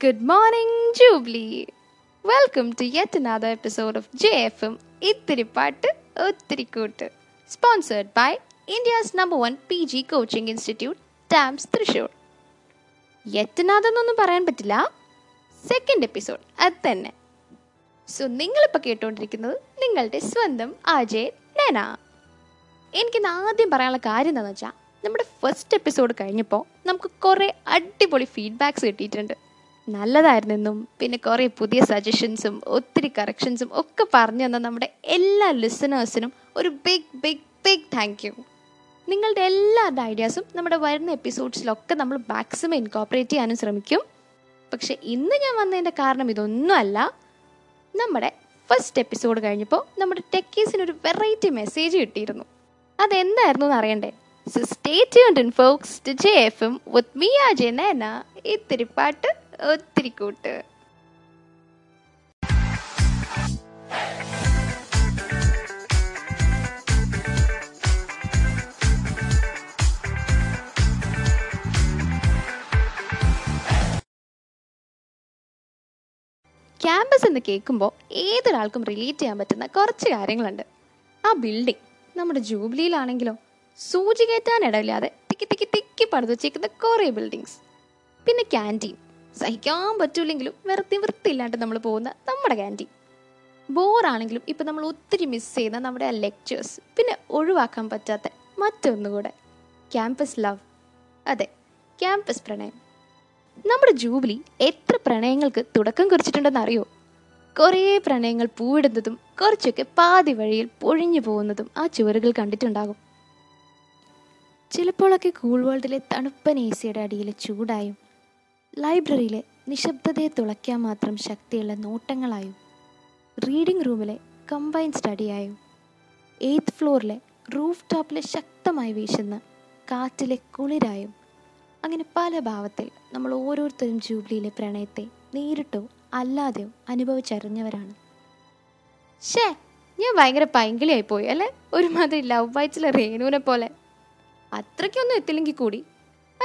Good yet another episode of J F M ഇത്തിരി പാട്ട് ഒത്തിരി കൂട്ട് sponsored by India's number one P G coaching institute DAMS Thrissur yet എന്നൊന്നും പറയാൻ പറ്റില്ല. സെക്കൻഡ് എപ്പിസോഡ് അത് തന്നെ സോ നിങ്ങളിപ്പോൾ കേട്ടുകൊണ്ടിരിക്കുന്നത് നിങ്ങളുടെ സ്വന്തം അജയ് നന എനിക്കിന്ന് ആദ്യം പറയാനുള്ള കാര്യം എന്താണെന്ന് വെച്ചാൽ നമ്മുടെ ഫസ്റ്റ് എപ്പിസോഡ് കഴിഞ്ഞപ്പോൾ നമുക്ക് കുറേ അടിപൊളി ഫീഡ്ബാക്സ് കിട്ടിയിട്ടുണ്ട്. നല്ലതായിരുന്നെന്നും പിന്നെ കുറേ പുതിയ സജഷൻസും ഒത്തിരി കറക്ഷൻസും ഒക്കെ പറഞ്ഞു തന്ന നമ്മുടെ എല്ലാ ലിസണേഴ്സിനും ഒരു big big big thank you നിങ്ങളുടെ എല്ലാവരുടെ ഐഡിയാസും നമ്മുടെ വരുന്ന എപ്പിസോഡ്സിലൊക്കെ നമ്മൾ മാക്സിമം ഇൻകോപ്പറേറ്റ് ചെയ്യാനും ശ്രമിക്കും. പക്ഷെ ഇന്ന് ഞാൻ വന്നതിന്റെ കാരണം ഇതൊന്നുമല്ല. നമ്മുടെ ഫസ്റ്റ് എപ്പിസോഡ് കഴിഞ്ഞപ്പോൾ നമ്മുടെ ടെക്കീസിന് ഒരു വെറൈറ്റി മെസ്സേജ് കിട്ടിയിരുന്നു. അതെന്തായിരുന്നു എന്ന് അറിയണ്ടേ so tuned in folks to with ഇത്തിരി പാട്ട് ഒത്തിരി കൂട്ട്. ക്യാമ്പസ് എന്ന് കേൾക്കുമ്പോൾ ഏതൊരാൾക്കും റിലേറ്റ് ചെയ്യാൻ പറ്റുന്ന കുറച്ച് കാര്യങ്ങളുണ്ട്. ആ ബിൽഡിംഗ് നമ്മുടെ ജൂബിലിയിലാണെങ്കിലോ സൂചി കയറ്റാൻ ഇടയില്ലാതെ തിക്കി തിക്കി തിക്കി പണിത് വെച്ചേക്കുന്ന കുറേ ബിൽഡിങ്സ് പിന്നെ ക്യാന്റീൻ സഹിക്കാൻ പറ്റൂലെങ്കിലും വെറുതെ വൃത്തിയില്ലാണ്ട് നമ്മൾ പോകുന്ന നമ്മുടെ ക്യാന്റീൻ ബോറാണെങ്കിലും ഇപ്പം നമ്മൾ ഒത്തിരി മിസ് ചെയ്യുന്ന നമ്മുടെ ആ ലെക്ചേഴ്സ് പിന്നെ ഒഴിവാക്കാൻ പറ്റാത്ത മറ്റൊന്നുകൂടെ. ക്യാമ്പസ് ലവ് അതെ ക്യാമ്പസ് പ്രണയം. നമ്മുടെ ജൂബിലി എത്ര പ്രണയങ്ങൾക്ക് തുടക്കം കുറിച്ചിട്ടുണ്ടെന്ന് അറിയോ? കുറേ പ്രണയങ്ങൾ പൂവിടുന്നതും കുറച്ചൊക്കെ പാതി വഴിയിൽ പൊഴിഞ്ഞു പോകുന്നതും ആ ചുവരുകൾ കണ്ടിട്ടുണ്ടാകും. ചിലപ്പോഴൊക്കെ കൂൾ വേൾഡിലെ തണുപ്പൻ എ സിയുടെ അടിയിലെ ചൂടായും ലൈബ്രറിയിലെ നിശബ്ദതയെ തുളയ്ക്കാൻ മാത്രം ശക്തിയുള്ള നോട്ടങ്ങളായും റീഡിംഗ് റൂമിലെ കമ്പൈൻ സ്റ്റഡിയായും എയ്ത്ത് ഫ്ലോറിലെ റൂഫ് ടോപ്പിലെ ശക്തമായി വീശുന്ന കാറ്റിലെ കുളിരായും അങ്ങനെ പല ഭാവത്തിൽ നമ്മൾ ഓരോരുത്തരും ജൂബിലിയിലെ പ്രണയത്തെ നേരിട്ടോ അല്ലാതെയോ അനുഭവിച്ചറിഞ്ഞവരാണ്. ഷേ ഞാൻ ഭയങ്കര പൈങ്കിളിയായി പോയി അല്ലേ? ഒരുമാതിരി ലവ് വായിച്ചിലെ റേണുവിനെ പോലെ. അത്രയ്ക്കൊന്നും എത്തില്ലെങ്കിൽ കൂടി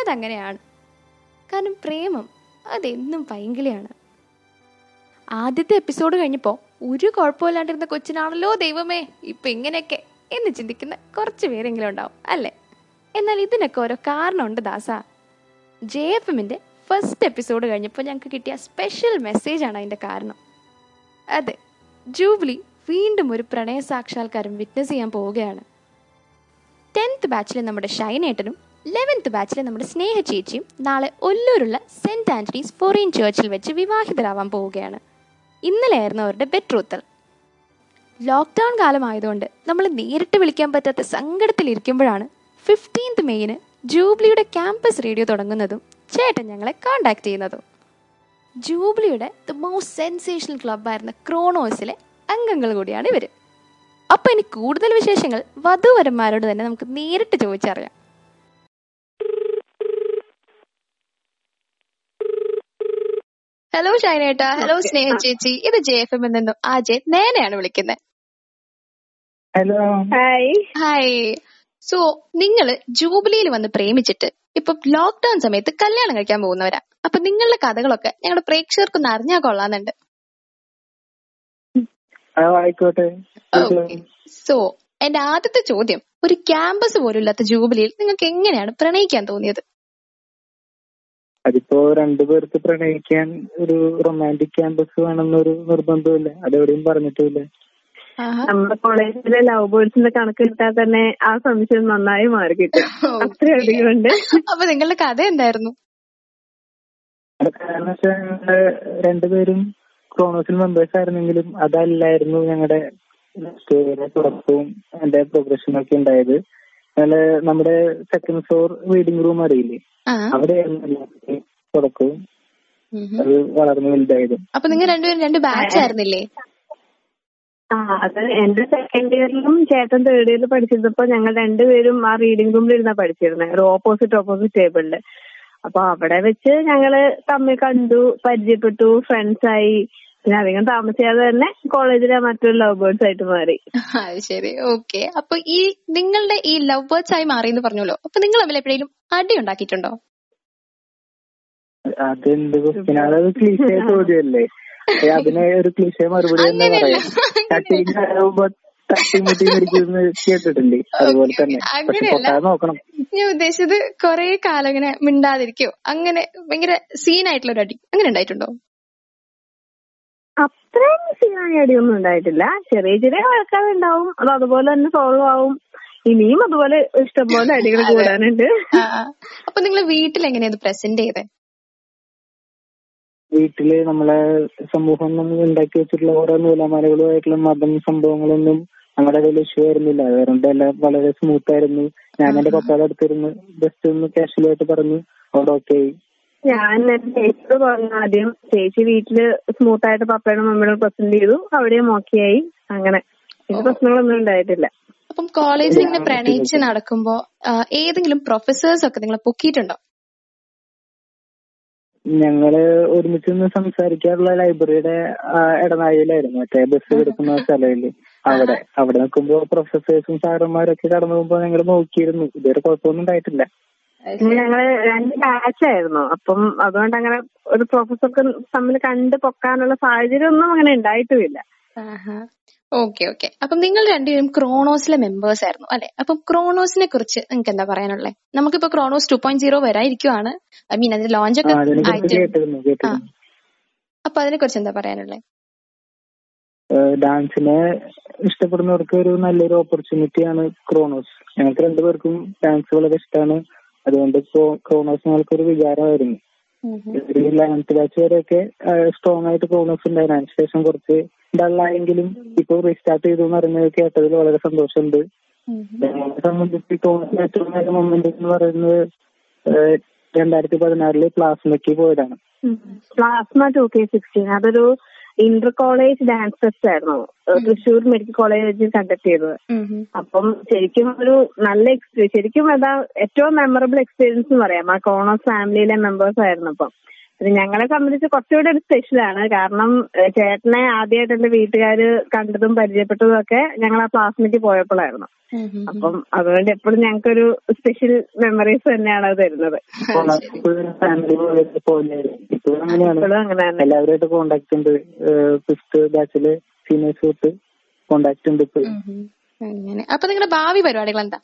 അതങ്ങനെയാണ്. കാരണം പ്രേമം അതെന്നും പൈങ്കിളിയാണ് ആദ്യത്തെ എപ്പിസോഡ് കഴിഞ്ഞപ്പോൾ ഒരു കുഴപ്പമില്ലാണ്ടിരുന്ന കൊച്ചിനാണല്ലോ ദൈവമേ ഇപ്പം ഇങ്ങനെയൊക്കെ എന്ന് ചിന്തിക്കുന്ന കുറച്ച് പേരെങ്കിലും ഉണ്ടാവും അല്ലേ? എന്നാൽ ഇതിനൊക്കെ ഓരോ കാരണമുണ്ട് ദാസ. ജെ എഫ് എമ്മിന്റെ ഫസ്റ്റ് എപ്പിസോഡ് കഴിഞ്ഞപ്പോൾ ഞങ്ങൾക്ക് കിട്ടിയ സ്പെഷ്യൽ മെസ്സേജാണ് അതിന്റെ കാരണം. അതെ ജൂബിലി വീണ്ടും ഒരു പ്രണയ സാക്ഷാത്കാരം വിറ്റ്നസ് ചെയ്യാൻ പോവുകയാണ്. ടെൻത്ത് ബാച്ചിലെ നമ്മുടെ ഷൈനേട്ടനും ലെവൻത്ത് ബാച്ചിലെ നമ്മുടെ സ്നേഹ ചേച്ചിയും നാളെ ഒല്ലൂരുള്ള സെന്റ് ആന്റണീസ് ഫോറിൻ ചേർച്ചിൽ വെച്ച് വിവാഹിതരാവാൻ പോവുകയാണ്. ഇന്നലെയായിരുന്നു അവരുടെ ബെട്രൂത്തൽ ലോക്ക്ഡൗൺ കാലമായതുകൊണ്ട് നമ്മൾ നേരിട്ട് വിളിക്കാൻ പറ്റാത്ത സങ്കടത്തിലിരിക്കുമ്പോഴാണ് ഫിഫ്റ്റീൻത്ത് മെയ്യിന് ജൂബ്ലിയുടെ ക്യാമ്പസ് റേഡിയോ തുടങ്ങുന്നതും ചേട്ടൻ ഞങ്ങളെ കോണ്ടാക്ട് ചെയ്യുന്നതും. ജൂബ്ലിയുടെ ദ മോസ്റ്റ് സെൻസേഷണൽ ക്ലബ്ബായിരുന്ന ക്രോണോസിലെ അംഗങ്ങൾ കൂടിയാണ് ഇവർ അപ്പോൾ ഇനി കൂടുതൽ വിശേഷങ്ങൾ വധുവരന്മാരോട് തന്നെ നമുക്ക് നേരിട്ട് ചോദിച്ചറിയാം. ഹലോ ഷൈനേട്ട ഹലോ സ്നേഹ ചേച്ചി ഇത് ജെ എഫ് എമ്മിൽ നിന്നും ആജയ് നേനയാണ് വിളിക്കുന്നത്. ഹലോ ഹായ് ഹായ് സോ നിങ്ങൾ ജൂബിലിയിൽ വന്ന് പ്രേമിച്ചിട്ട് ഇപ്പൊ ലോക്ക്ഡൌൺ സമയത്ത് കല്യാണം കഴിക്കാൻ പോകുന്നവരാ. അപ്പൊ നിങ്ങളുടെ കഥകളൊക്കെ ഞങ്ങളുടെ പ്രേക്ഷകർക്കൊന്ന് അറിഞ്ഞാൽ കൊള്ളാന്നുണ്ട്. സോ എന്റെ ആദ്യത്തെ ചോദ്യം ഒരു ക്യാമ്പസ് പോലും ഇല്ലാത്ത ജൂബിലിയിൽ നിങ്ങൾക്ക് എങ്ങനെയാണ് പ്രണയിക്കാൻ തോന്നിയത്? അതിപ്പോ രണ്ടുപേർക്ക് പ്രണയിക്കാൻ ഒരു റൊമാൻറിക് ക്യാമ്പസ് വേണമെന്നൊരു നിർബന്ധമില്ല അതെവിടെയും പറഞ്ഞിട്ടില്ല നമ്മുടെ കോളേജിലെ ലവ് ബേർഡ്സിന്റെ കണക്ക് കിട്ടാൻ തന്നെ ആ സംശയം നന്നായി മാറി കിട്ടും. അത്രയധികം ഉണ്ട്. അപ്പൊ നിങ്ങളുടെ കഥ എന്തായിരുന്നു? കാരണം വെച്ചാൽ ഞങ്ങൾ രണ്ടുപേരും ക്രോണോസിൽ മെമ്പേഴ്സ് ആയിരുന്നെങ്കിലും അതല്ലായിരുന്നു ഞങ്ങളുടെ തുടക്കവും എന്റെ പ്രോഗ്രഷനും ഒക്കെ ഉണ്ടായത്. ഞങ്ങൾ നമ്മുടെ സെക്കൻഡ് ഫ്ലോർ റീഡിംഗ് റൂം അറിയില്ലേ? ആ. തുടക്കവും അത് വളർന്നു വലുതായതും. അപ്പൊ നിങ്ങൾ രണ്ടുപേരും രണ്ട് ബാച്ച് ആയിരുന്നില്ലേ? ആ അത് എന്റെ സെക്കൻഡ് ഇയറിലും ചേട്ടൻ തേർഡ് ഇയറിൽ പഠിച്ചിരുന്നപ്പോ ഞങ്ങൾ രണ്ടുപേരും ആ റീഡിംഗ് റൂമിൽ ഇരുന്നാ പഠിച്ചിരുന്നത് ഒരു ഓപ്പോസിറ്റ് ഓപ്പോസിറ്റ് ടേബിളിൽ അപ്പൊ അവിടെ വെച്ച് ഞങ്ങൾ തമ്മിൽ കണ്ടു പരിചയപ്പെട്ടു ഫ്രണ്ട്സ് ആയി. പിന്നെ അധികം താമസിയാതെ തന്നെ കോളേജിലെ മറ്റൊരു ലവ് ബേർഡ്സ് ആയിട്ട് മാറി. അത് ശരി. ഓക്കെ അപ്പൊ ഈ നിങ്ങളുടെ ഈ ലവ് ബേർഡ്സ് ആയി മാറി എന്ന് പറഞ്ഞല്ലോ. അപ്പൊ നിങ്ങൾ തമ്മിൽ എപ്പോഴേലും അടി ഉണ്ടാക്കിയിട്ടുണ്ടോ? അതെന്ത് ക്വസ്റ്റ്യൻ അതൊരു ക്ലീശ ചോദ്യമല്ലേ? ഏ, അതിന് ഒരു ക്ലീശ മറുപടി തന്നെ. പറയാം. തട്ടിങ്ങാകുമ്പോ തട്ടിമുട്ടി മരിക്കുന്നു കേട്ടിട്ടില്ലേ അതുപോലെ തന്നെ. പക്ഷെ പൊട്ടാതെ നോക്കണം. ഞാൻ ഉദ്ദേശിച്ചത് കൊറേ കാലം ഇങ്ങനെ മിണ്ടാതിരിക്കോ. അങ്ങനെ ഭയങ്കര സീനായിട്ടുള്ള ഒരു അടി. അങ്ങനെ ഉണ്ടായിട്ടുണ്ടോ? അത്രയും സീനായ അടിയൊന്നും ഉണ്ടായിട്ടില്ല. ചെറിയ ചെറിയ വഴക്കാതെ ഉണ്ടാവും അത് അതുപോലെ തന്നെ സോൾവ് ആവും. ഇനിയും അതുപോലെ ഇഷ്ടംപോലെ അടികൾ കൂടാനുണ്ട്. അപ്പൊ നിങ്ങൾ വീട്ടിൽ എങ്ങനെയാ ഇത് പ്രസന്റ് ചെയ്തേ? വീട്ടിൽ നമ്മളെ സമൂഹം നമ്മൾ ഉണ്ടാക്കി വെച്ചിട്ടുള്ള ഓരോ നൂലാമാലകളുമായിട്ടുള്ള മതം സംഭവങ്ങളൊന്നും അങ്ങനെ ഇടയിൽ ഇഷ്യൂ ആയിരുന്നില്ല അതുകൊണ്ട് എല്ലാം വളരെ സ്മൂത്ത് ആയിരുന്നു. ഞാൻ എന്റെ പപ്പാടെ അടുത്തിരുന്ന് ജസ്റ്റ് ഒന്ന് കാഷ്വൽ ആയിട്ട് പറഞ്ഞു അവിടെ ഓക്കെ ആയി. ഞാൻ എന്റെ ചേച്ചിയോട് പറഞ്ഞു ആദ്യം ചേച്ചി വീട്ടിൽ സ്മൂത്ത് ആയിട്ട് പപ്പയുടെ മമ്മിയോട് പ്രസന്റ് ചെയ്തു അവിടെയും ഓക്കെ ആയി. അങ്ങനെ. പിന്നെ പ്രശ്നങ്ങളൊന്നും ഉണ്ടായിട്ടില്ല. അപ്പം കോളേജിൽ ഇങ്ങനെ പ്രണയിച്ച് നടക്കുമ്പോ ഏതെങ്കിലും പ്രൊഫസേഴ്സ് ഒക്കെ നിങ്ങളെ പൊക്കിയിട്ടുണ്ടോ? ഞങ്ങൾ ഒരുമിച്ച് നിന്ന് സംസാരിക്കാറുള്ള ലൈബ്രറിയുടെ ആ, ഇടനാഴിയിലായിരുന്നു. മറ്റേ ബസ് കിടക്കുന്ന സ്ഥലമില്ലേ? അവിടെ. അവിടെ നിൽക്കുമ്പോ പ്രൊഫസേഴ്സും സാറന്മാരൊക്കെ കടന്നു പോകുമ്പോ ഞങ്ങൾ നോക്കിയിരുന്നു. ഇതുവരെ കുഴപ്പമൊന്നും ഉണ്ടായിട്ടില്ല. പിന്നെ ഞങ്ങൾ രണ്ട് ബാച്ചായിരുന്നു. അപ്പം അതുകൊണ്ട് അങ്ങനെ ഒരു പ്രൊഫസർക്ക് തമ്മിൽ കണ്ട് പൊക്കാനുള്ള സാഹചര്യം ഒന്നും അങ്ങനെ ഉണ്ടായിട്ടുമില്ല. ഓക്കെ ഓക്കെ അപ്പം നിങ്ങൾ രണ്ടുപേരും ക്രോണോസിലെ മെമ്പേഴ്സ് ആയിരുന്നു അല്ലെ? അപ്പം ക്രോണോസിനെ കുറിച്ച് നിങ്ങൾക്ക് എന്താ പറയാനുള്ളത് നമുക്കിപ്പോ ക്രോണോസ് ടു പോയിന്റ് സീറോ വരായിരിക്കുവാണ് ഐ മീൻ അതിന്റെ ലോഞ്ച് ഒക്കെ ആയിട്ട്. അപ്പൊ അതിനെ കുറിച്ച് എന്താ പറയാനുള്ളത് ഡാൻസിനെ ഇഷ്ടപ്പെടുന്നവർക്ക് ഒരു നല്ലൊരു ഓപ്പർച്യൂണിറ്റിയാണ് ക്രോണോസ്. ഞങ്ങൾക്ക് രണ്ടുപേർക്കും ഡാൻസ് വളരെ ഇഷ്ടമാണ്. അതുകൊണ്ട് ഇപ്പോ ക്രോണോസ് ഞങ്ങൾക്കൊരു വികാരമായിരുന്നു വിചാരമായിരുന്നു ലെവൻത്ത് ബാച്ച് വരെയൊക്കെ സ്ട്രോങ് ആയിട്ട് ക്രോണോസ് ഉണ്ടായിരുന്നു. അതിനുശേഷം കുറച്ച് ഡള്ളായെങ്കിലും ഇപ്പൊ റീസ്റ്റാർട്ട് ചെയ്തു എന്ന് പറയുന്നത് കേട്ടതിൽ വളരെ സന്തോഷമുണ്ട്. ഞങ്ങളെ സംബന്ധിച്ച് തോന്നിയ ഏറ്റവും നല്ല മൊമെന്റ് എന്ന് പറയുന്നത് രണ്ടായിരത്തി പതിനാറിൽ പ്ലാസ്മയ്ക്ക് പോയതാണ്. പ്ലാസ്മ ടു കെ സിക്സ്റ്റീൻ അതൊരു ഇന്റർ കോളേജ് ഡാൻസ് ഫെസ്റ്റ് ആയിരുന്നു. തൃശൂർ തൃശ്ശൂർ മെഡിക്കൽ കോളേജിൽ കണ്ടക്ട് ചെയ്തത്. അപ്പം ശരിക്കും ഒരു നല്ല എക്സ്പീരിയൻസ് ശരിക്കും അതാ ഏറ്റവും മെമ്മറബിൾ എക്സ്പീരിയൻസ് എന്ന് പറയാം. ആ കോണോസ് ഫാമിലിയിലെ മെമ്പേഴ്സ് ആയിരുന്നു അപ്പം പിന്നെ ഞങ്ങളെ സംബന്ധിച്ച് കുറച്ചുകൂടെ ഒരു സ്പെഷ്യലാണ് കാരണം ചേട്ടനെ ആദ്യമായിട്ട് എന്റെ വീട്ടുകാര് കണ്ടതും പരിചയപ്പെട്ടതും ഒക്കെ ഞങ്ങൾ ആ ക്ലാസ്മേറ്റ് പോയപ്പോഴായിരുന്നു അപ്പം അതുകൊണ്ട് എപ്പോഴും ഞങ്ങൾക്കൊരു സ്പെഷ്യൽ മെമ്മറീസ് തന്നെയാണ് അത് തരുന്നത്. ഫാമിലി പോലെ പോലെ ഇപ്പോഴും അങ്ങനെയാണ്. ഇപ്പോഴും അങ്ങനെ തന്നെ എല്ലാവരുമായിട്ട് കോണ്ടാക്ട് ഉണ്ട്. ഫിഫ്ത്ത് ബാച്ചിൽ സീനിയേഴ്സ് തൊട്ട് കോണ്ടാക്ട് ഉണ്ട് ഇപ്പൊ അങ്ങനെ. അപ്പൊ നിങ്ങളുടെ ഭാവി പരിപാടികൾ എന്താ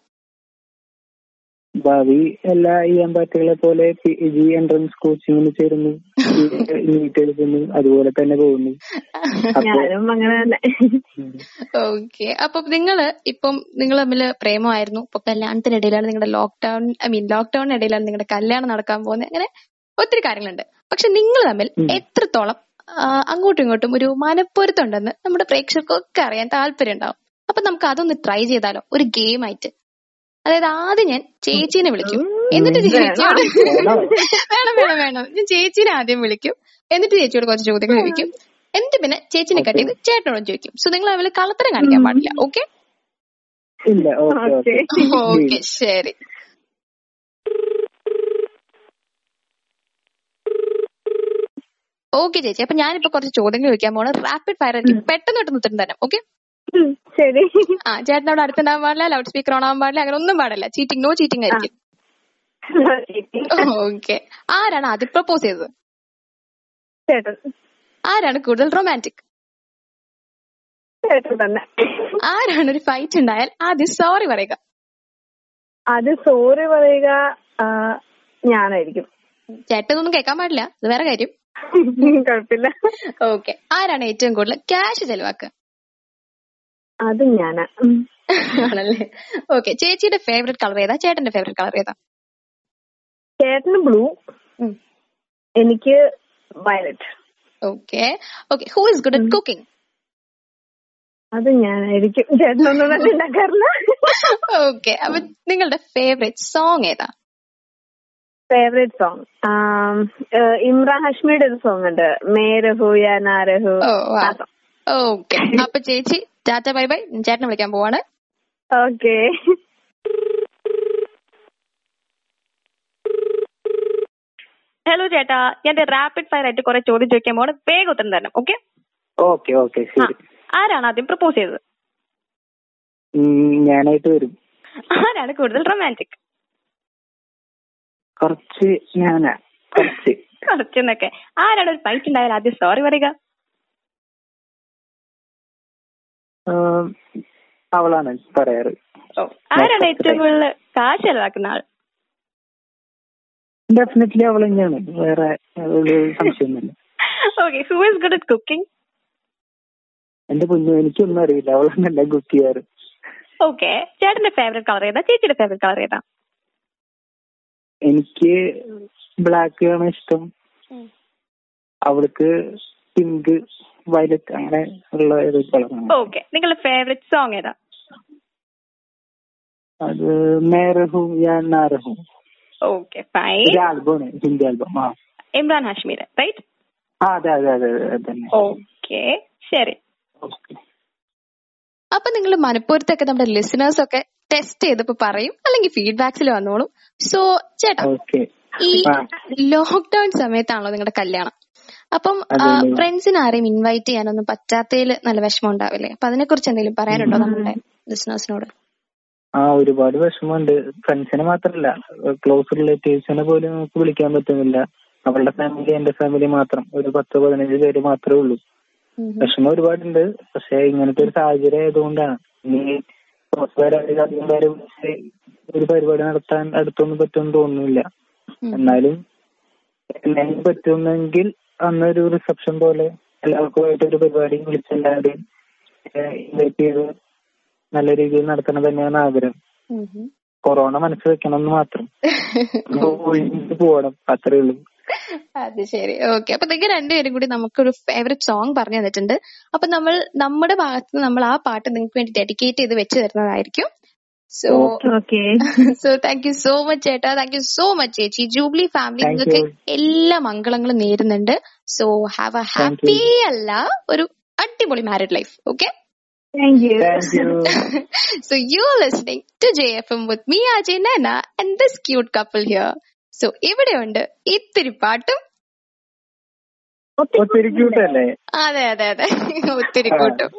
ഭാവി എല്ലാ ഈ അമ്പാറ്റുകളെ പോലെ ജി എൻട്രൻസ് കോച്ചിങ്ങിന് ചേരുന്നു. നീറ്റ് എഴുതുന്നു. അതുപോലെ തന്നെ പോകുന്നു. ഞാനും അങ്ങനെ തന്നെ. ഓക്കെ അപ്പൊ നിങ്ങൾ ഇപ്പം നിങ്ങൾ തമ്മിൽ പ്രേമമായിരുന്നു. ഇപ്പൊ കല്യാണത്തിനിടയിലാണ് നിങ്ങളുടെ ലോക്ക്ഡൌൺ ഐ മീൻ ലോക്ക്ഡൌണിന് ഇടയിലാണ് നിങ്ങളുടെ കല്യാണം നടക്കാൻ പോകുന്നത്. അങ്ങനെ ഒത്തിരി കാര്യങ്ങളുണ്ട്. പക്ഷെ നിങ്ങൾ തമ്മിൽ എത്രത്തോളം അങ്ങോട്ടും ഇങ്ങോട്ടും ഒരു മനപ്പൊരുത്തം ഉണ്ടെന്ന് നമ്മുടെ പ്രേക്ഷകർക്കൊക്കെ അറിയാൻ താല്പര്യം ഉണ്ടാവും അപ്പൊ നമുക്ക് അതൊന്ന് ട്രൈ ചെയ്താലോ? ഒരു ഗെയിം ആയിട്ട്. അതായത് ആദ്യം ഞാൻ ചേച്ചീനെ വിളിക്കും. എന്നിട്ട്. ചേച്ചിയോട് വേണം വേണം. വേണം ഞാൻ ചേച്ചീനെ ആദ്യം വിളിക്കും. എന്നിട്ട് ചേച്ചിയോട് കുറച്ച് ചോദ്യങ്ങൾ ചോദിക്കും. എന്നിട്ട് പിന്നെ ചേച്ചിനെ കട്ട് ചെയ്ത് ചേട്ടനോട് ചോദിക്കും. സോ നിങ്ങൾ അവർ കളത്തരം കാണിക്കാൻ പാടില്ല. ഓക്കെ? ഇല്ല ഓക്കെ ഓക്കെ. ഓക്കെ. ഓക്കെ ശരി. ഓക്കെ ചേച്ചി. അപ്പൊ ഞാനിപ്പോ കുറച്ച് ചോദ്യങ്ങൾ ചോദിക്കാൻ പോണ റാപ്പിഡ് ഫയർ ആയിരിക്കും. പെട്ടെന്ന് പെട്ടെന്ന് ഉത്തരം തരാം. ഓക്കെ? ശരി. ആ ചേട്ടൻ അവിടെ അടുത്തുണ്ടാവാൻ പാടില്ല ലൗഡ് സ്പീക്കർ ഓൺ ആവാൻ പാടില്ല അങ്ങനെ ഒന്നും പാടില്ല. ചീറ്റിംഗ് നോ ചീറ്റിംഗ് ആയിരിക്കും. ഓക്കെ. ആരാണ് ആദ്യം പ്രപ്പോസ് ചെയ്തത്? ചേട്ടൻ. ആരാണ് കൂടുതൽ റൊമാന്റിക് ചേട്ടൻ തന്നെ. ആരാണ് ഒരു ഫൈറ്റ് ഉണ്ടായാൽ ആദ്യം സോറി പറയുക. അത് സോറി പറയുക ഞാനായിരിക്കും. ചേട്ടനൊന്നും കേൾക്കാൻ പാടില്ല. അത് വേറെ കാര്യം. കുഴപ്പമില്ല. ഓക്കെ. ആരാണ് ഏറ്റവും കൂടുതൽ ക്യാഷ് ചെലവാക്കുക? അത് ഞാനാ. ആണല്ലേ? ഓക്കെ ചേച്ചിയുടെ ഫേവറേറ്റ് കളർ ഏതാ? ചേട്ടന്റെ ഫേവറേറ്റ് കളർ ഏതാ? ചേട്ടന് ബ്ലൂ എനിക്ക് violet okay okay who is good at cooking അത് ഞാനായിരിക്കും. ചേട്ടനൊന്നും തന്നെ ഉണ്ടാക്കാറില്ല ഓക്കെ അപ്പൊ നിങ്ങളുടെ ഫേവറേറ്റ് സോങ് ഏതാ? ഫേവറേറ്റ് സോങ് ഇമ്രാൻ ഹഷ്മിയുടെ ഒരു സോങ് ഉണ്ട്. മേരഹു യാ നാരഹു. ഓ ഓക്കെ അപ്പൊ ചേച്ചി ടാറ്റ ബൈ ബൈ. ചേട്ടനെ വിളിക്കാൻ പോവാണ്. ഓക്കെ ഹലോ ചേട്ടാ. ഞാൻ റാപ്പിഡ് ഫയർ ആയിട്ട് കുറെ ചോദ്യം ചോദിക്കാൻ പോവാണ്. വേഗം ഉത്തരം തരണം ഓക്കെ ഓക്കെ ഓക്കെ ആരാണ് ആദ്യം പ്രപ്പോസ് ചെയ്തത്? ഞാനായിട്ട് വരും. ആരാണ് കൂടുതൽ റൊമാന്റിക് കുറച്ച് ഞാനാ. കുറച്ച്. കുറച്ചെന്നൊക്കെ ആരാണ് ഒരു ഫൈറ്റ് ഉണ്ടായാൽ ആദ്യം സോറി പറയുക. അവളാണ് പറയാറ്. ആരാണ് ഏറ്റവും കൂടുതൽ കാശ് ചെലവാക്കുന്ന ആൾ? ഡെഫിനറ്റ്ലി അവൾ തന്നെയാണ്. വേറെ സംശയമൊന്നുമില്ല. Okay who is good at cooking എന്റെ പൊന്നു എനിക്കൊന്നും അറിയില്ല. അവളെന്നല്ല കുക്ക് ചെയ്യാറ്. ഓക്കെ ചേട്ടന്റെ ഫേവറേറ്റ് കളർ ഏതാ? ചേച്ചിയുടെ ഫേവറേറ്റ് കളർ ഏതാ? എനിക്ക് ബ്ലാക്ക് ആണ് ഇഷ്ടം. അവൾക്ക് പിങ്ക് വയലറ്റ് അങ്ങനെ ഉള്ള ഒരു കളറാണ്. ഓക്കെ. നിങ്ങളുടെ ഫേവറേറ്റ് സോങ് ഏതാ? അത് മേരഹു ഞാൻ നാരഹു. Okay fine. ആൽബമാണ് ഹിന്ദി ആൽബം. ആ. ഇമ്രാൻ ഹാഷ്മീർ റൈറ്റ്? ആ അതെ അതെ അതെ തന്നെ. ഓക്കെ ശരി. ഓക്കെ. അപ്പൊ നിങ്ങൾ മനപ്പൂർത്തൊക്കെ നമ്മുടെ ലിസണേഴ്സ് ഒക്കെ ടെസ്റ്റ് ചെയ്തപ്പോ പറയും അല്ലെങ്കിൽ ഫീഡ്ബാക്സിൽ വന്നോളും. സോ ചേട്ടാ ഓക്കെ. ഈ ലോക്ക്ഡൌൺ സമയത്താണല്ലോ നിങ്ങളുടെ കല്യാണം. അപ്പം അതെ, അതെ. ഫ്രണ്ട്സിനെ ആരെയും ഇൻവൈറ്റ് ചെയ്യാനൊന്നും പറ്റാത്തതിൽ നല്ല വിഷമം ഉണ്ടാവില്ലേ അപ്പൊ അതിനെ കുറിച്ച് എന്തെങ്കിലും പറയാനുണ്ടോ നമ്മുടെ ലിസണേഴ്സിനോട് ആ ഒരുപാട് വിഷമമുണ്ട്. ഫ്രണ്ട്സിനെ മാത്രല്ല ക്ലോസ് റിലേറ്റീവ്സിനെ പോലും നമുക്ക് വിളിക്കാൻ പറ്റുന്നില്ല. അവളുടെ ഫാമിലി എന്റെ ഫാമിലി മാത്രം. ഒരു പത്ത് പതിനഞ്ച് പേര് മാത്രമേ ഉള്ളൂ. വിഷമം ഒരുപാടുണ്ട്. പക്ഷെ ഇങ്ങനത്തെ ഒരു സാഹചര്യം ആയതുകൊണ്ടാണ്. ഇനി അധികം പേരെ ഒരു പരിപാടി നടത്താൻ അടുത്തൊന്നും പറ്റുമെന്ന് തോന്നുന്നില്ല. എന്നാലും എന്തെങ്കിലും പറ്റുമെങ്കിൽ അന്നൊരു റിസപ്ഷൻ പോലെ എല്ലാവർക്കുമായിട്ട് ഒരു പരിപാടി വിളിച്ച് എല്ലാവരെയും ഇൻവൈറ്റ് ചെയ്ത് നല്ല രീതിയിൽ നടത്തണം തന്നെയാണ് ആഗ്രഹം. കൊറോണ മനസ്സിൽ വെക്കണം എന്ന് മാത്രം പോകണം അത്രേ ഉള്ളൂ. അത് ശരി. ഓക്കെ അപ്പൊ നിങ്ങൾ രണ്ടുപേരും കൂടി നമുക്കൊരു ഫേവറേറ്റ് സോങ് പറഞ്ഞു തന്നിട്ടുണ്ട്. അപ്പൊ നമ്മൾ നമ്മുടെ ഭാഗത്ത് നിന്ന് നമ്മൾ ആ പാട്ട് നിങ്ങൾക്ക് വേണ്ടി ഡെഡിക്കേറ്റ് ചെയ്ത് വെച്ച് തരുന്നതായിരിക്കും. So okay so thank you so much ചേട്ടാ. താങ്ക് യു സോ മച്ച് ചേച്ചി. ജൂബിലി ഫാമിലി Thank നിങ്ങൾക്ക് you. എല്ലാ മംഗളങ്ങളും നേരുന്നുണ്ട്. So have a Thank happy അല്ല ഒരു അടിപൊളി married life okay so you thank you so you're listening to JFM with me Ajay Nana and this cute couple here. So ഇവിടെയുണ്ട് ഇത്തിരി പാട്ടും. ഒത്തിരി കൂട്ടല്ലേ അതെ അതെ അതെ. ഒത്തിരി കൂട്ടും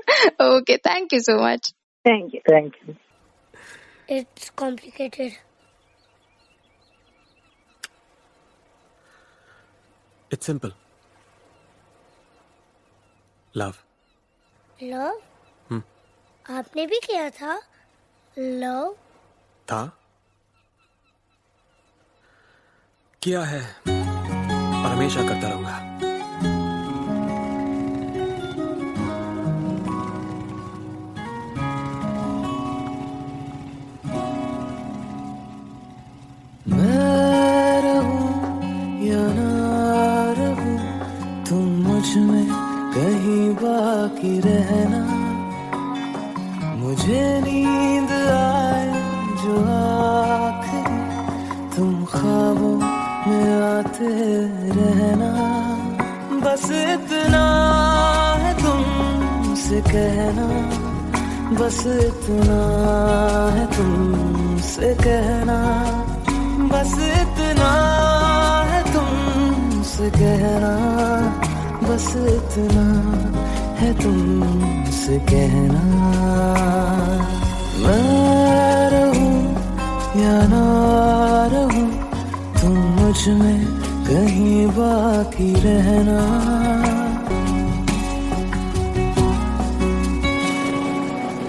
okay thank you so much thank you thank you It's complicated. It's simple. Love. Love हम्म। आपने भी किया था लव था किया है और हमेशा करता रहूँगा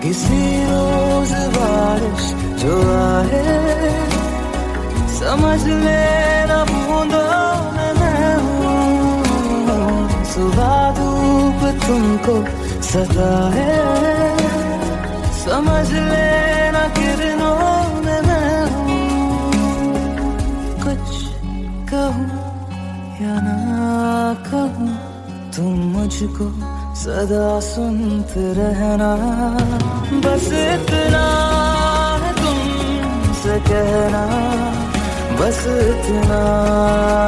किसी रोज बारिश जो आए, समझ लेना हूँ। सुबह धूप तुमको सताए समझ लेना किरणों हूँ। कुछ कहूँ या ना कहूँ, तुम मुझको सदा सुनते रहना, बस इतना है तुमसे कहना, बस इतना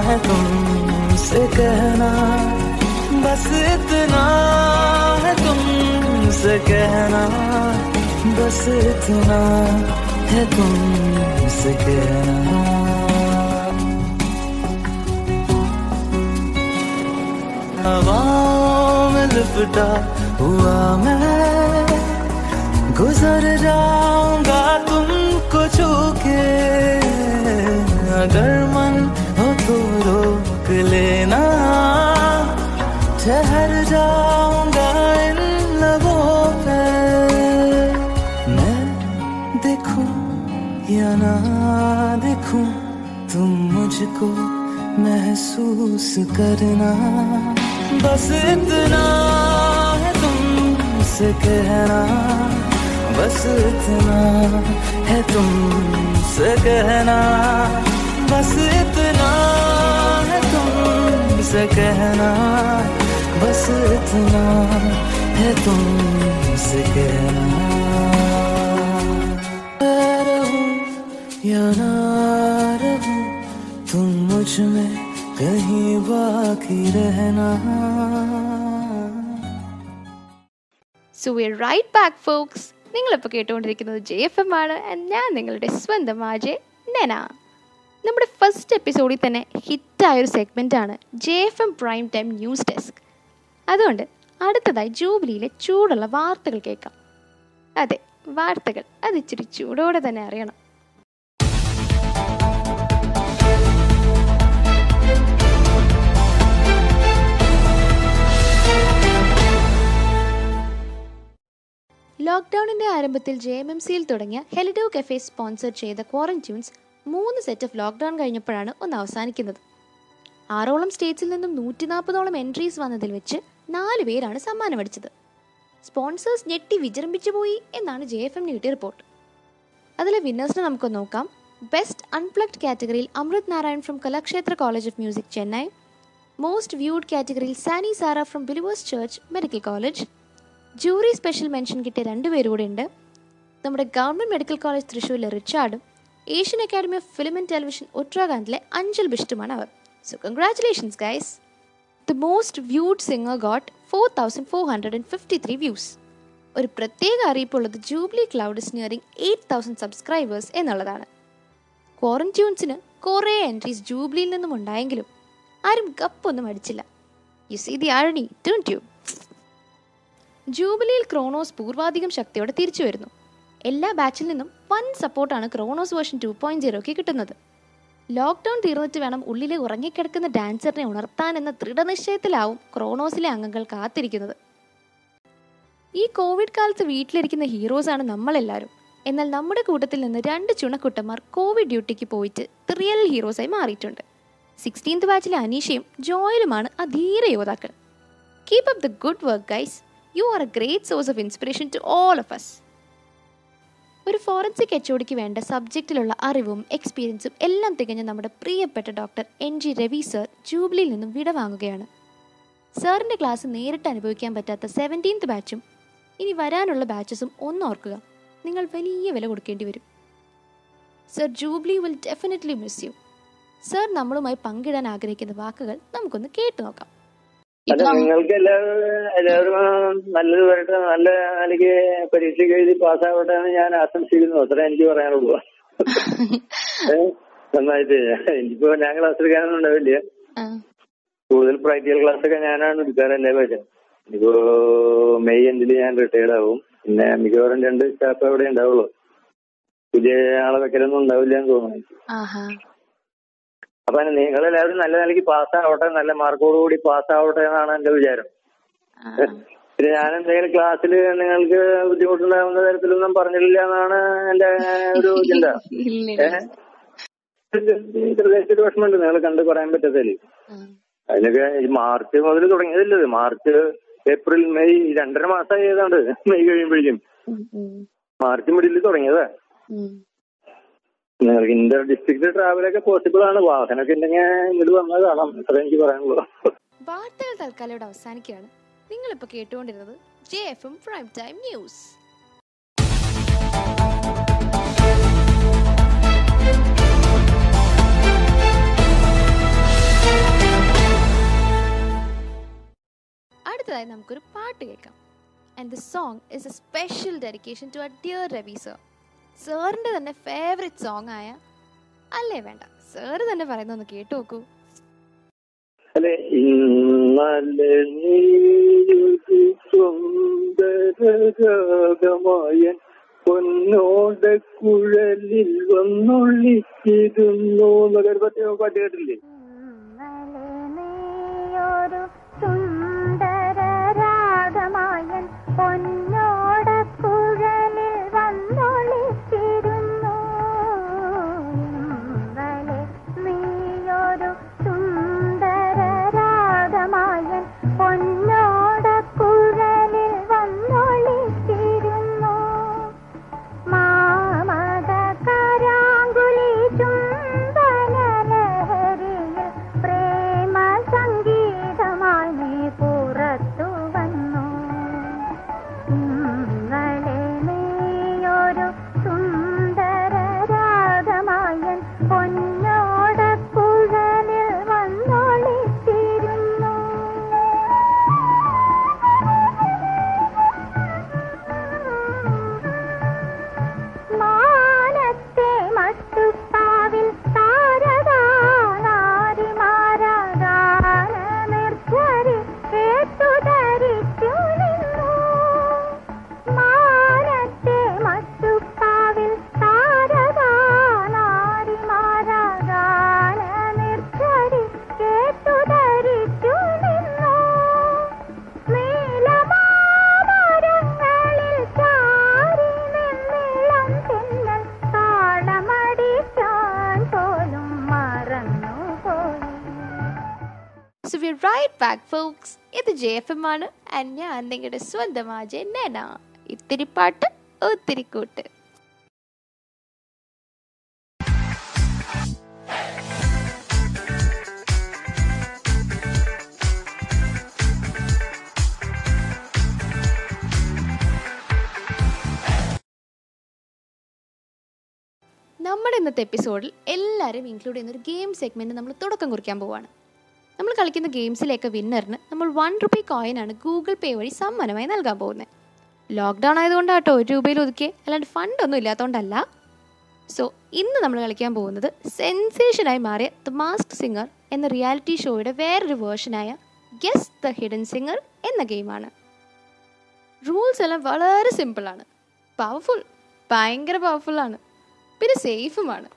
है तुमसे कहना, बस इतना है तुमसे कहना, बस इतना है तुमसे कहना। हवाओं लिपटा हुआ मैं गुजर जाऊँगा तुमको छू के अगर मन हो तो रोक लेना। ठहर जाऊँगा इन लबों पे। मैं देखूँ या ना देखूँ, तुम मुझको महसूस करना। बस इतना है तुमसे कहना, बस इतना है तुमसे कहना, बस इतना है तुमसे कहना, बस इतना है तुमसे कहना। रहूँ या ना रहूँ, तुम मुझमें कहीं बाकी रहना so we right back folks നിങ്ങളിപ്പോൾ കേട്ടുകൊണ്ടിരിക്കുന്നത് ജെ എഫ് എം ആണ് and ഞാൻ നിങ്ങളുടെ സ്വന്തം ആജെ നെന നമ്മുടെ ഫസ്റ്റ് എപ്പിസോഡിൽ തന്നെ ഹിറ്റായൊരു സെഗ്മെൻ്റാണ് J F M prime time news desk അതുകൊണ്ട് അടുത്തതായി ജൂബിലിയിലെ ചൂടുള്ള വാർത്തകൾ കേൾക്കാം അതെ വാർത്തകൾ അത് ഇച്ചിരി ചൂടോടെ തന്നെ അറിയണം ലോക്ക്ഡൌണിന്റെ ആരംഭത്തിൽ ജെ എം എം സിയിൽ തുടങ്ങിയ ഹെലിഡോ കഫേ സ്പോൺസർ ചെയ്ത ക്വാറന്റീൻസ് മൂന്ന് സെറ്റ് ഓഫ് ലോക്ക്ഡൌൺ കഴിഞ്ഞപ്പോഴാണ് ഒന്ന് അവസാനിക്കുന്നത്. ആറോളം സ്റ്റേറ്റ്സിൽ നിന്നും നൂറ്റി നാൽപ്പതോളം എൻട്രീസ് വന്നതിൽ വെച്ച് നാല് പേരാണ് സമ്മാനമടിച്ചത്. സ്പോൺസേഴ്സ് ഞെട്ടി വിജൃംഭിച്ചു പോയി എന്നാണ് ജെ എഫ് എം കിട്ടിയ റിപ്പോർട്ട്. അതിലെ വിന്നേഴ്സിനെ നമുക്ക് നോക്കാം. ബെസ്റ്റ് അൺപ്ലഗ്ഡ് കാറ്റഗറിയിൽ Amrit Narayan from Kalakshetra College of Music Chennai most viewed കാറ്റഗറിയിൽ Sani Sara from Believers Church Medical College jury special mention കിട്ടിയ രണ്ടുപേരും കൂടെ ഉണ്ട്. നമ്മുടെ ഗവൺമെന്റ് മെഡിക്കൽ കോളേജ് തൃശ്ശൂരിലെ റിച്ചാർഡും Asian Academy of Film and Television ഉത്തരാഖണ്ഡിലെ അഞ്ചൽ ബിഷ്ടുമാണ് അവർ. So congratulations guys the most viewed singer got four thousand four hundred and fifty three views ഒരു പ്രത്യേക അറിയിപ്പുള്ളത് Jubilee cloud is nearing eight thousand subscribers എന്നുള്ളതാണ്. ക്വാറന്റ്യൂൺസിന് കുറേ entries ജൂബിലിയിൽ നിന്നും ഉണ്ടായെങ്കിലും ആരും ഗപ്പൊന്നും അടിച്ചില്ല. You see the irony don't you ജൂബിലിയിൽ Kronos പൂർവാധികം ശക്തിയോടെ തിരിച്ചു വരുന്നു. എല്ലാ ബാച്ചിൽ നിന്നും വൻ സപ്പോർട്ടാണ് ക്രോണോസ് വേർഷൻ ടു പോയിന്റ് സീറോയ്ക്ക് കിട്ടുന്നത്. ലോക്ക്ഡൗൺ തീർന്നിട്ട് വേണം ഉള്ളിലെ ഉറങ്ങിക്കിടക്കുന്ന ഡാൻസറിനെ ഉണർത്താൻ എന്ന ദൃഢനിശ്ചയത്തിലാവും ക്രോണോസിലെ അംഗങ്ങൾ കാത്തിരിക്കുന്നത്. ഈ കോവിഡ് കാലത്ത് വീട്ടിലിരിക്കുന്ന ഹീറോസാണ് നമ്മളെല്ലാവരും. എന്നാൽ നമ്മുടെ കൂട്ടത്തിൽ നിന്ന് രണ്ട് ചുണക്കുട്ടന്മാർ കോവിഡ് ഡ്യൂട്ടിക്ക് പോയിട്ട് റിയൽ ഹീറോസായി മാറിയിട്ടുണ്ട്. സിക്സ്റ്റീൻത് ബാച്ചിലെ അനീഷയും ജോയലുമാണ് അധീര യോദ്ധാക്കൾ keep up the good work guys you are a great source of inspiration to all of us ഒരു ഫോറൻസിക് എച്ച് വേണ്ട സബ്ജക്റ്റിലുള്ള അറിവും എക്സ്പീരിയൻസും എല്ലാം തികഞ്ഞ നമ്മുടെ പ്രിയപ്പെട്ട doctor N G Ravi sir ജൂബിലിയിൽ നിന്നും വിടവാങ്ങുകയാണ് സാറിന്റെ ക്ലാസ് നേരിട്ട് അനുഭവിക്കാൻ പറ്റാത്ത സെവന്റീൻത് ബാച്ചും ഇനി വരാനുള്ള ബാച്ചസും ഒന്നോർക്കുക നിങ്ങൾ വലിയ വില കൊടുക്കേണ്ടി വരും. Sir Jubilee will definitely miss you sir നമ്മളുമായി പങ്കിടാൻ ആഗ്രഹിക്കുന്ന വാക്കുകൾ നമുക്കൊന്ന് കേട്ടു നോക്കാം. അല്ല നിങ്ങൾക്ക് എല്ലാവരും എല്ലാവരും നല്ലത് വരട്ടെ നല്ല നിലയ്ക്ക് പരീക്ഷയ്ക്ക് എഴുതി പാസ്സാവട്ടെ എന്ന് ഞാൻ ആശംസിക്കുന്നു. അത്ര എനിക്ക് പറയാനുള്ളൂ? നന്നായിട്ട്. എനിക്കിപ്പോ ഞാൻ ക്ലാസ് എടുക്കാനൊന്നും ഉണ്ടാവില്ല കൂടുതൽ പ്രാക്ടിക്കൽ ക്ലാസ് ഒക്കെ ഞാനാണ് എടുക്കാറല്ലേ പറ്റും. ഇനിയിപ്പോ മെയ് എൻഡിൽ ഞാൻ റിട്ടയർഡ് ആവും. പിന്നെ മിക്കവാറും രണ്ട് സ്റ്റാഫ് അവിടെ ഉണ്ടാവുള്ളൂ. പുതിയ ആളെ വെക്കലൊന്നും ഉണ്ടാവില്ല എന്ന് തോന്നുന്നു. അപ്പൊ നിങ്ങൾ എല്ലാവരും നല്ല നിലയ്ക്ക് പാസ്സാവട്ടെ നല്ല മാർക്കോട് കൂടി പാസ്സാവട്ടെ എന്നാണ് എന്റെ വിചാരം. പിന്നെ ഞാൻ എന്തെങ്കിലും ക്ലാസ്സിൽ നിങ്ങൾക്ക് ബുദ്ധിമുട്ടുണ്ടാകുന്ന തരത്തിലൊന്നും പറഞ്ഞിട്ടില്ല എന്നാണ് എന്റെ ഒരു ചിന്ത. ഏഹ്? വിഷമമുണ്ട് നിങ്ങൾ കണ്ട് പറയാൻ പറ്റത്തില്ല. അതിനൊക്കെ ഈ മാർച്ച് മുതൽ തുടങ്ങിയതല്ലേ മാർച്ച് ഏപ്രിൽ മെയ് രണ്ടര മാസമായി ഏതാണ്ട് മെയ് കഴിയുമ്പോഴേക്കും. മാർച്ച് മിഡിൽ തുടങ്ങിയതാ. ഇന്റർ ഡിസ്ട്രിക്ട് ട്രാവലൊക്കെ പോസിബിൾ ആണ്. വാഹനമൊക്കെ ഉണ്ടെങ്കിൽ ഇങ്ങോട്ട് വന്നാൽ കാണാം. അത്ര എനിക്ക് പറയാനുള്ളൂ. വാർത്തകൾ തൽക്കാലം ഇവിടെ അവസാനിക്കുകയാണ്. നിങ്ങളിപ്പോൾ കേട്ടുകൊണ്ടിരുന്നത് J F M prime time news അടുത്തതായി നമുക്കൊരു പാട്ട് കേൾക്കാം. And the song is a special dedication to a dear Ravi sir സാറിന്റെ തന്നെ ഫേവറേറ്റ് സോങ് ആയ അല്ലേ വേണ്ട. സാറ് തന്നെ പറയുന്നൊന്ന് കേട്ടു നോക്കൂ. അല്ലെ പൊന്നോട കുഴലിൽ വന്നൊള്ളിച്ചിരുന്നു എന്നൊരു ഒരു പറ്റ പാട്ട് കേട്ടില്ലേ നീയൊരു കുഴലിൽ രാഗമായൻ ബാക്ക് ഫോക്സ് ഇത് ജെ എഫ് എം ആണ്. ഞാൻ നിങ്ങളുടെ സ്വന്തം ആജെ നെന ഇത്തിരി പാട്ട് ഒത്തിരി കൂട്ട്. നമ്മുടെ ഇന്നത്തെ എപ്പിസോഡിൽ എല്ലാവരും ഇൻക്ലൂഡ് ചെയ്യുന്ന ഒരു ഗെയിം സെഗ്മെന്റ് നമ്മൾ തുടക്കം കുറിക്കാൻ പോവാണ്. നമ്മൾ കളിക്കുന്ന ഗെയിംസിലേക്ക് വിന്നറിന് നമ്മൾ വൺ റുപ്പി ആണ് ഗൂഗിൾ പേ വഴി സമ്മാനമായി നൽകാൻ പോകുന്നത്. ലോക്ക്ഡൗൺ ആയതുകൊണ്ടാട്ടോ ഒരു രൂപയിൽ ഒതുക്കിയേ. അല്ലാണ്ട് ഫണ്ടൊന്നും ഇല്ലാത്തതുകൊണ്ടല്ല സോ ഇന്ന് നമ്മൾ കളിക്കാൻ പോകുന്നത് സെൻസേഷനായി മാറിയ ദ മാസ്ക് സിംഗർ എന്ന റിയാലിറ്റി ഷോയുടെ വേറൊരു വേർഷനായ ഗെസ് ദ ഹിഡൻ സിംഗർ എന്ന ഗെയിമാണ് റൂൾസ് എല്ലാം വളരെ സിമ്പിളാണ് പവർഫുൾ ഭയങ്കര പവർഫുള്ളാണ് പിന്നെ സേഫുമാണ്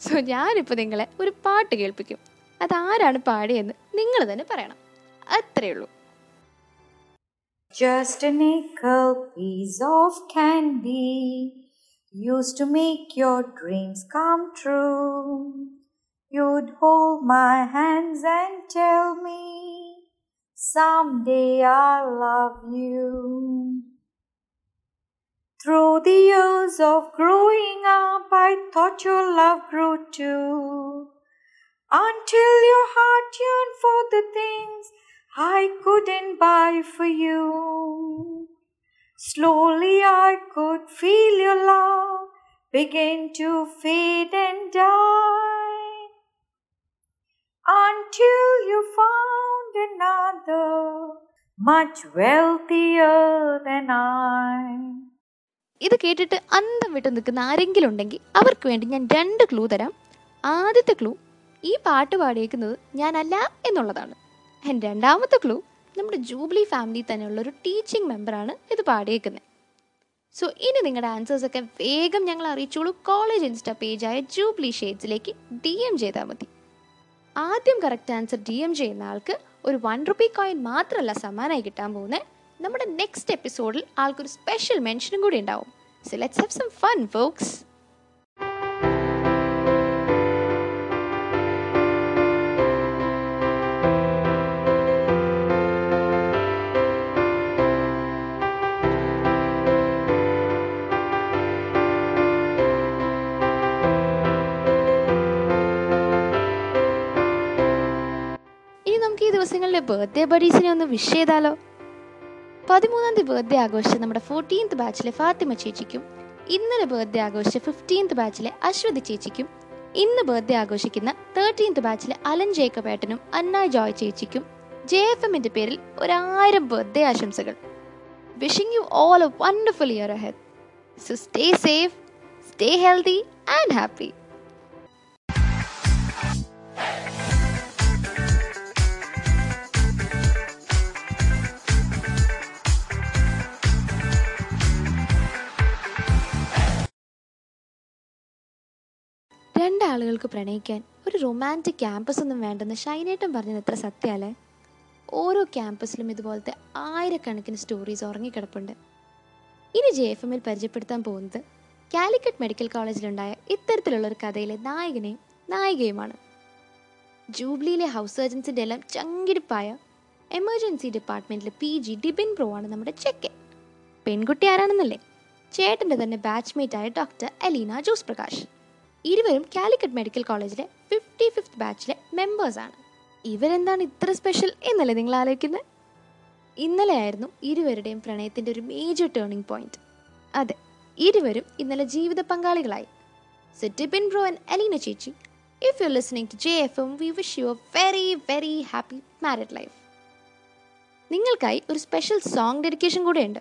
സോ ഞാനിപ്പോൾ നിങ്ങളെ ഒരു പാട്ട് കേൾപ്പിക്കും. അതാരാണ് പാടിയെന്ന് നിങ്ങൾ തന്നെ പറയണം അത്രയേ ഉള്ളൂ Just a nickel piece of candy used to make your dreams come true. You'd hold my hands and tell me, someday I'll love you. Through the years of growing up, I thought your love grew too. Until your heart yearned for the things I couldn't buy for you. Slowly I could feel your love begin to fade and die. Until you found another much wealthier than I. ഇത് കേട്ടിട്ട് അന്തം വിട്ട് നിൽക്കുന്ന ആരെങ്കിലും ഉണ്ടെങ്കിൽ അവർക്ക് വേണ്ടി ഞാൻ രണ്ട് ക്ലൂ തരാം ആദ്യത്തെ ക്ലൂ ഈ പാട്ട് പാടിയേക്കുന്നത് ഞാനല്ല എന്നുള്ളതാണ്. ആൻഡ് രണ്ടാമത്തെ ക്ലൂ നമ്മുടെ ജൂബിലി ഫാമിലി തന്നെയുള്ള ഒരു ടീച്ചിങ് മെമ്പറാണ് ഇത് പാടിയേക്കുന്നത്. സോ ഇനി നിങ്ങളുടെ ആൻസേഴ്സ് ഒക്കെ വേഗം ഞങ്ങൾ അറിയിച്ചോളൂ. കോളേജ് ഇൻസ്റ്റാ പേജായ ജൂബിലി ഷെയ്ഡ്സിലേക്ക് ഡി എം ചെയ്താൽ മതി. ആദ്യം കറക്റ്റ് ആൻസർ ഡി എം ചെയ്യുന്ന ആൾക്ക് ഒരു വൺ റുപ്പി കോയിൻ മാത്രമല്ല സമ്മാനമായി കിട്ടാൻ പോകുന്നത് നമ്മുടെ നെക്സ്റ്റ് എപ്പിസോഡിൽ ആൾക്കൊരു സ്പെഷ്യൽ മെൻഷനും കൂടി ഉണ്ടാവും. So let's have some fun folks നമുക്ക് ബർത്ത്ഡേ ബഡീസിനെ ഒന്ന് വിഷ് ചെയ്താലോ? പതിമൂന്നാം തീയതി ബർത്ത്ഡേ ആഘോഷിച്ച നമ്മുടെ ഫോർട്ടീൻത്ത് ബാച്ചിലെ ഫാത്തിമ ചേച്ചിക്കും ഇന്നലെ ബർത്ത്ഡേ ആഘോഷിച്ച ഫിഫ്റ്റീൻത്ത് ബാച്ചിലെ അശ്വതി ചേച്ചിക്കും ഇന്ന് ബർത്ത്ഡേ ആഘോഷിക്കുന്ന തേർട്ടീൻത്ത് ബാച്ചിലെ അലൻ ജേക്കബ് ഏട്ടനും അന്ന ജോയ് ചേച്ചിക്കും ജെ എഫ് എമ്മിന്റെ പേരിൽ ഒരായിരം ബർത്ത്ഡേ ആശംസകൾ. Wishing you all a wonderful year ahead so stay safe stay healthy and happy രണ്ടാളുകൾക്ക് പ്രണയിക്കാൻ ഒരു റൊമാന്റിക് ക്യാമ്പസ് ഒന്നും വേണ്ടെന്ന് ഷൈനേട്ടൻ പറഞ്ഞത് എത്ര സത്യാലേ ഓരോ ക്യാമ്പസിലും ഇതുപോലത്തെ ആയിരക്കണക്കിന് സ്റ്റോറീസ് ഉറങ്ങിക്കിടപ്പുണ്ട്. ഇനി ജെ എഫ് എമ്മിൽ പരിചയപ്പെടുത്താൻ പോകുന്നത് കാലിക്കറ്റ് മെഡിക്കൽ കോളേജിലുണ്ടായ ഇത്തരത്തിലുള്ള ഒരു കഥയിലെ നായകനെയും നായികയുമാണ്. ജൂബിലിയിലെ ഹൗസ് സർജൻസിന്റെ എല്ലാം ചങ്കിടിപ്പായ എമർജൻസി ഡിപ്പാർട്ട്മെന്റിലെ പി ജി ഡിബിൻ പ്രോ ആണ് നമ്മുടെ ചെക്കൻ. പെൺകുട്ടി ആരാണെന്നല്ലേ? ചേട്ടന്റെ തന്നെ ബാച്ച്മേറ്റ് ആയ ഡോക്ടർ അലീന ജോസ് പ്രകാശ് ഇരുവരും കാലിക്കറ്റ് മെഡിക്കൽ കോളേജിലെ ഫിഫ്റ്റി ഫിഫ്ത്ത് ബാച്ചിലെ മെമ്പേഴ്സാണ് ഇവരെന്താണ് ഇത്ര സ്പെഷ്യൽ എന്നല്ലേ നിങ്ങൾ ആലോചിക്കുന്നത് ഇന്നലെയായിരുന്നു ഇരുവരുടെയും പ്രണയത്തിന്റെ ഒരു മേജർ ടേണിംഗ് പോയിന്റ് അതെ ഇരുവരും ഇന്നലെ ജീവിത പങ്കാളികളായി. സോ പിൻ ബ്രോ ആൻഡ് അലീന ചേച്ചി if you listening to J F M we wish you a very very happy married life നിങ്ങൾക്കായി ഒരു സ്പെഷ്യൽ സോങ് ഡെഡിക്കേഷൻ കൂടെയുണ്ട്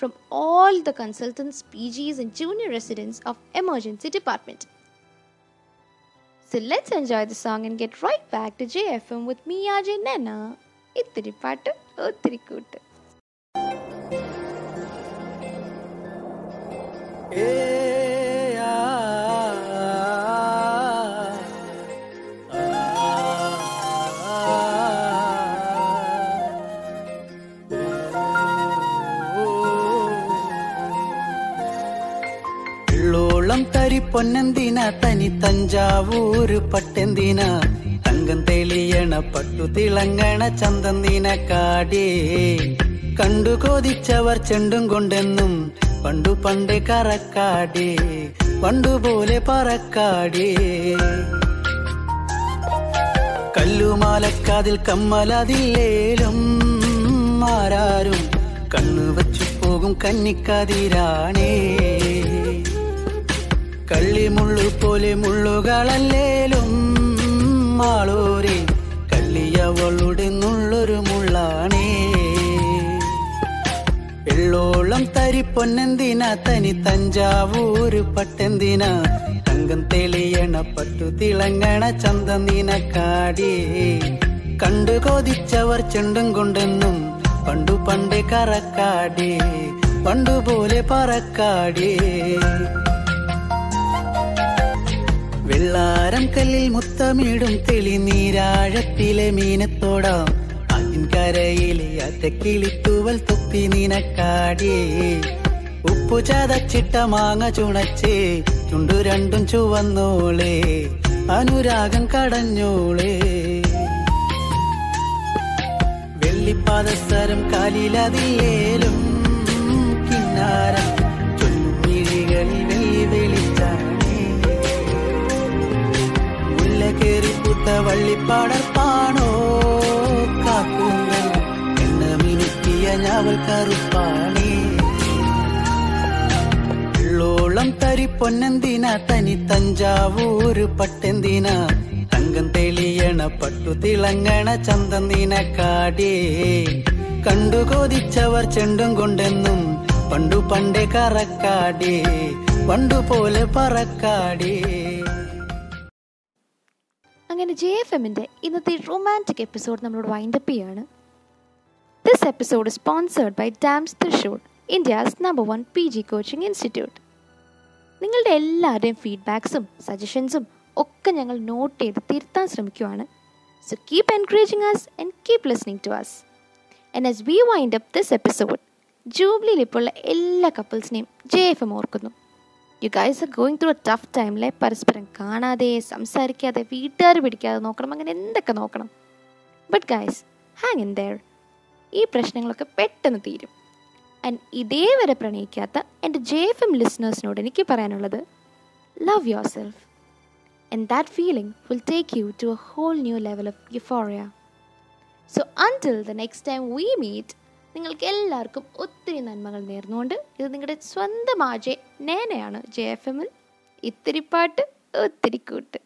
from all the consultants P Gs and junior residents of emergency department So let's enjoy the song and get right back to JFM with me, Ajay Nana. ഇത്തിരി പാട്ട് ഒത്തിരി കൂട്ട് വെള്ളോളം പൊന്നെന്തിന തനി തഞ്ചാവൂര് പട്ടെന്തിന? തങ്കം തെളിയണ പട്ടു തിളങ്ങണ ചന്തന്തിന കാടേ കണ്ടു കൊതിച്ചവർ ചെണ്ടും കൊണ്ടെന്നും പണ്ടു പണ്ട് കറക്കാടേ. പണ്ടുപോലെ പറക്കാടേ. കല്ലുമാലക്കാതിൽ കമ്മലതില്ലേലും ആരാരും കണ്ണു വച്ചു പോകും കന്നിക്കതിരാണേ. കള്ളിമുള്ളു പോലെ മുള്ളുകളല്ലേലും മാളൂരെ കള്ളിയവളുടെ നുള്ളൊരു മുള്ളാണേ. എള്ളോളം തരി പൊന്നെന്തിന തനി തഞ്ചാവൂര് പട്ടെന്തിന തങ്കം തെളിയണ പട്ടു തിളങ്ങണ ചന്തന്തിന കാടിയേ കണ്ടു കൊതിച്ചവർ ചെണ്ടും കൊണ്ടെന്നും പണ്ടു പണ്ട് കറക്കാടേ പണ്ടുപോലെ പറക്കാടേ. വെള്ളാരം കല്ലിൽ മുത്തമിടും തെളിനീരാഴത്തിലെ മീനത്തോടാം. അതിൻകരയിലെ അറ്റക്കിളിത്തുവൽ തൊപ്പി നിനക്കാടേ ഉപ്പു ചതച്ചിട്ട മാങ്ങ ചുണച്ചേ ചുണ്ടു രണ്ടും ചുവന്നോളേ അനുരാഗം കടഞ്ഞോളേ. വെള്ളിപ്പാദസരം കാലിലതിലേലും പൂത്ത വള്ളിപ്പാടർപ്പാണോ കാക്കുങ്ങൾ എണ്ണ മിനുക്കിയ ഞാവൽ കറുപ്പാണേ. ഉള്ളോളം തരി പൊന്നെന്തിന? തനി തഞ്ചാവൂര് പട്ടെന്തിന? തങ്കം തെളിയണ പട്ടു തിളങ്ങണ ചന്തന്തിന കാടേ. കണ്ടു കൊതിച്ചവർ ചെണ്ടും കൊണ്ടെന്നും പണ്ടു പണ്ടേ കറക്കാടേ. പണ്ടുപോലെ പറക്കാടേ. അങ്ങനെ ജെ എഫ് എമ്മിന്റെ ഇന്നത്തെ റൊമാന്റിക് എപ്പിസോഡ് നമ്മളോട് വൈൻഡപ്പ് ചെയ്യാണ്. This episode sponsored by DAMS Thrissur India's number one P G coaching institute നിങ്ങളുടെ എല്ലാവരുടെയും ഫീഡ്ബാക്സും സജഷൻസും ഒക്കെ ഞങ്ങൾ നോട്ട് ചെയ്ത് തിരുത്താൻ ശ്രമിക്കുവാണ്. So keep encouraging us and keep listening to us and as we wind up this episode ജൂബിലിയിൽ ഇപ്പോൾ ഉള്ള എല്ലാ കപ്പിൾസിനെയും ജെ എഫ് എം ഓർക്കുന്നു. You guys are going through a tough ടൈമിലെ പരസ്പരം കാണാതെ സംസാരിക്കാതെ വീട്ടുകാർ പിടിക്കാതെ നോക്കണം. അങ്ങനെ എന്തൊക്കെ നോക്കണം? But guys hang in there ഈ പ്രശ്നങ്ങളൊക്കെ പെട്ടെന്ന് തീരും. ആൻഡ് ഇതേവരെ പ്രണയിക്കാത്ത എന്റെ ജെ എഫ് എം ലിസ്ണേഴ്സിനോട് എനിക്ക് പറയാനുള്ളത് love yourself and that feeling will take you to a whole new level of euphoria so until the next time we meet നിങ്ങൾക്ക് എല്ലാവർക്കും ഒത്തിരി നന്മകൾ നേർന്നുകൊണ്ട് ഇത് നിങ്ങളുടെ സ്വന്തം ആജെ നേനയാണ് ജെ എഫ് എമ്മിൽ. ഇത്തിരി പാട്ട് ഒത്തിരി കൂട്ട്.